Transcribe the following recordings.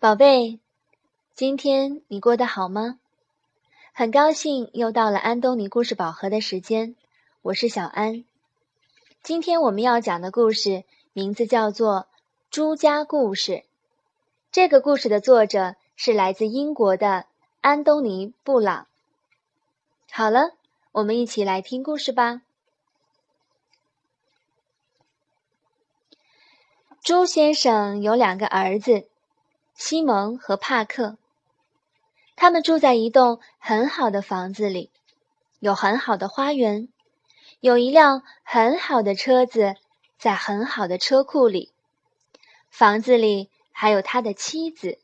宝贝，今天你过得好吗？很高兴又到了安东尼故事宝盒的时间，我是小安。今天我们要讲的故事名字叫做《朱家故事》。这个故事的作者是来自英国的安东尼·布朗。好了，我们一起来听故事吧。朱先生有两个儿子。西蒙和帕克，他们住在一栋很好的房子里，有很好的花园，有一辆很好的车子在很好的车库里。房子里还有他的妻子。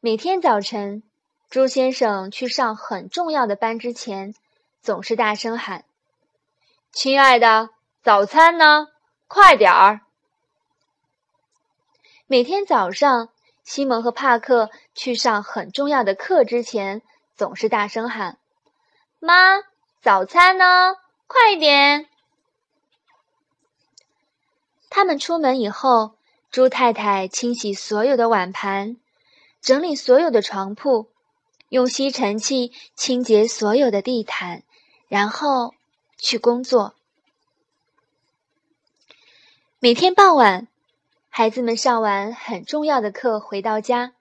每天早晨，朱先生去上很重要的班之前，总是大声喊：“亲爱的，早餐呢？快点儿！”每天早上，西蒙和帕克去上很重要的课之前，总是大声喊：“妈，早餐呢？快点！”他们出门以后，猪太太清洗所有的碗盘，整理所有的床铺，用吸尘器清洁所有的地毯，然后去工作。每天傍晚。孩子们上完很重要的课回到家，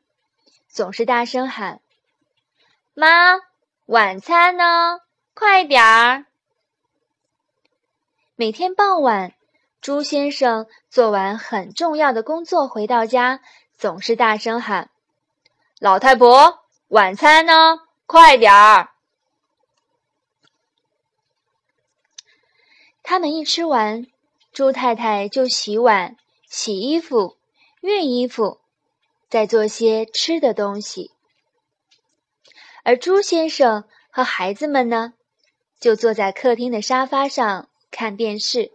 总是大声喊：“妈，晚餐呢？快点儿！”每天傍晚，朱先生做完很重要的工作回到家，总是大声喊：“老太婆，晚餐呢？快点儿！”他们一吃完，朱太太就洗碗。洗衣服、熨衣服，再做些吃的东西。而朱先生和孩子们呢，就坐在客厅的沙发上看电视。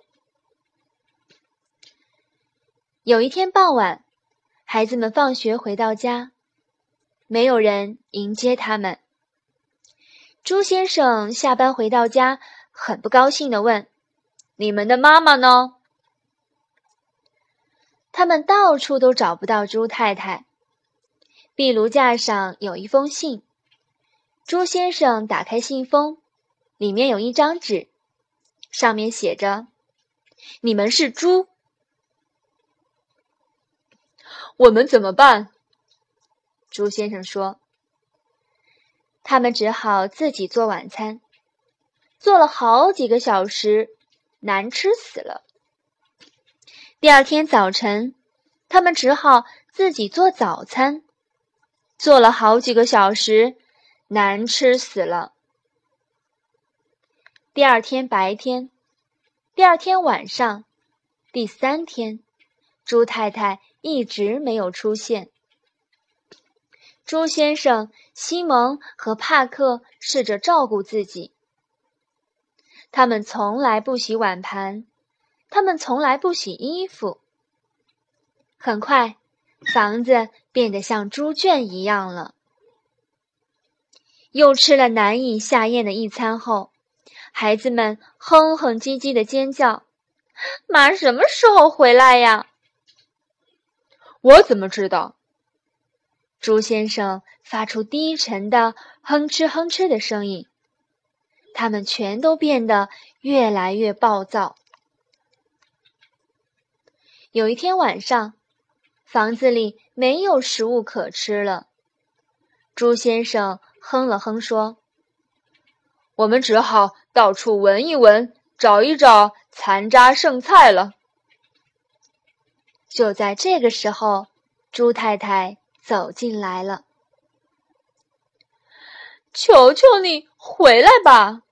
有一天傍晚，孩子们放学回到家，没有人迎接他们。朱先生下班回到家，很不高兴的问：“你们的妈妈呢？”他们到处都找不到朱太太。壁炉架上有一封信，朱先生打开信封，里面有一张纸，上面写着：“你们是猪，我们怎么办？”朱先生说：“他们只好自己做晚餐，做了好几个小时，难吃死了。”第二天早晨，他们只好自己做早餐，做了好几个小时，难吃死了。第二天白天，第二天晚上，第三天，猪太太一直没有出现。猪先生、西蒙和帕克试着照顾自己，他们从来不洗碗盘。他们从来不洗衣服。很快，房子变得像猪圈一样了。又吃了难以下咽的一餐后，孩子们哼哼唧唧的尖叫：“妈什么时候回来呀？”我怎么知道？猪先生发出低沉的哼哧哼哧的声音。他们全都变得越来越暴躁。有一天晚上，房子里没有食物可吃了。猪先生哼了哼说：“我们只好到处闻一闻，找一找残渣剩菜了。”就在这个时候，猪太太走进来了。“求求你回来吧！”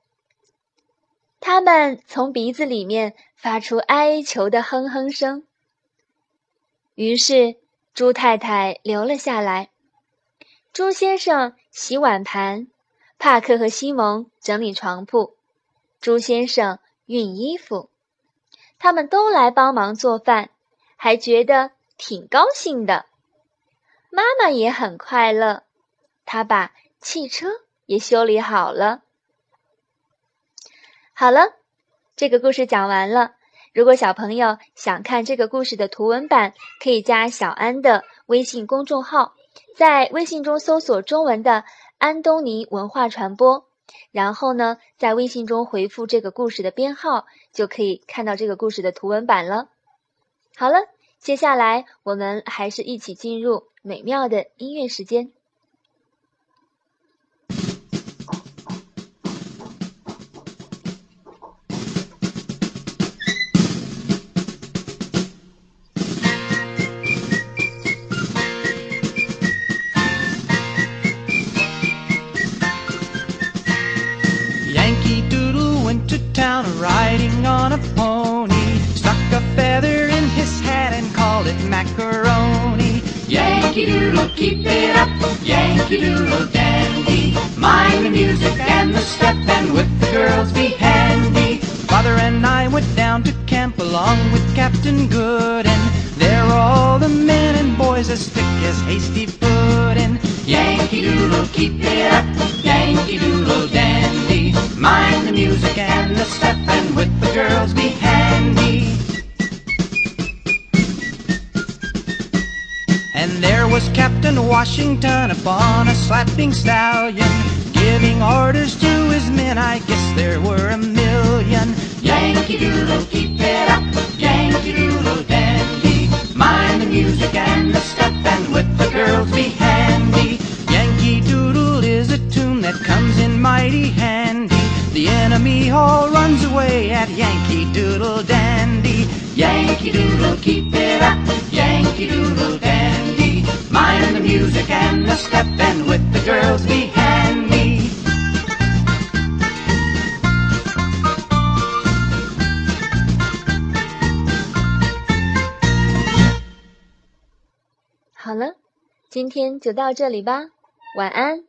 他们从鼻子里面发出哀求的哼哼声。于是，猪太太留了下来。朱先生洗碗盘，帕克和西蒙整理床铺，朱先生熨衣服，他们都来帮忙做饭，还觉得挺高兴的。妈妈也很快乐，她把汽车也修理好了。好了，这个故事讲完了。如果小朋友想看这个故事的图文版，可以加小安的微信公众号，在微信中搜索中文的“安东尼文化传播”，然后呢，在微信中回复这个故事的编号，就可以看到这个故事的图文版了。好了，接下来我们还是一起进入美妙的音乐时间。Yankee Doodle, keep it up, Yankee Doodle dandy. Mind the music and the step, and with the girls be handy. Father and I went down to camp along with Captain Good, and there were all the men and boys as thick as hasty pudding. Yankee Doodle, keep it up, And there was Captain Washington upon a slapping stallion, giving orders to his men. I guess there were a million. Yankee Doodle, keep it up, Yankee Doodle dandy. Mind the music and the step, and with the girls be handy. Yankee Doodle is a tune that comes in mighty handy. The enemy all runs away at Yankee Doodle Dandy. Yankee Doodle, keep it up, Yankee Doodle Dandy. Mind the music and the step, and with the girls behind me。好了，今天就到这里吧，晚安。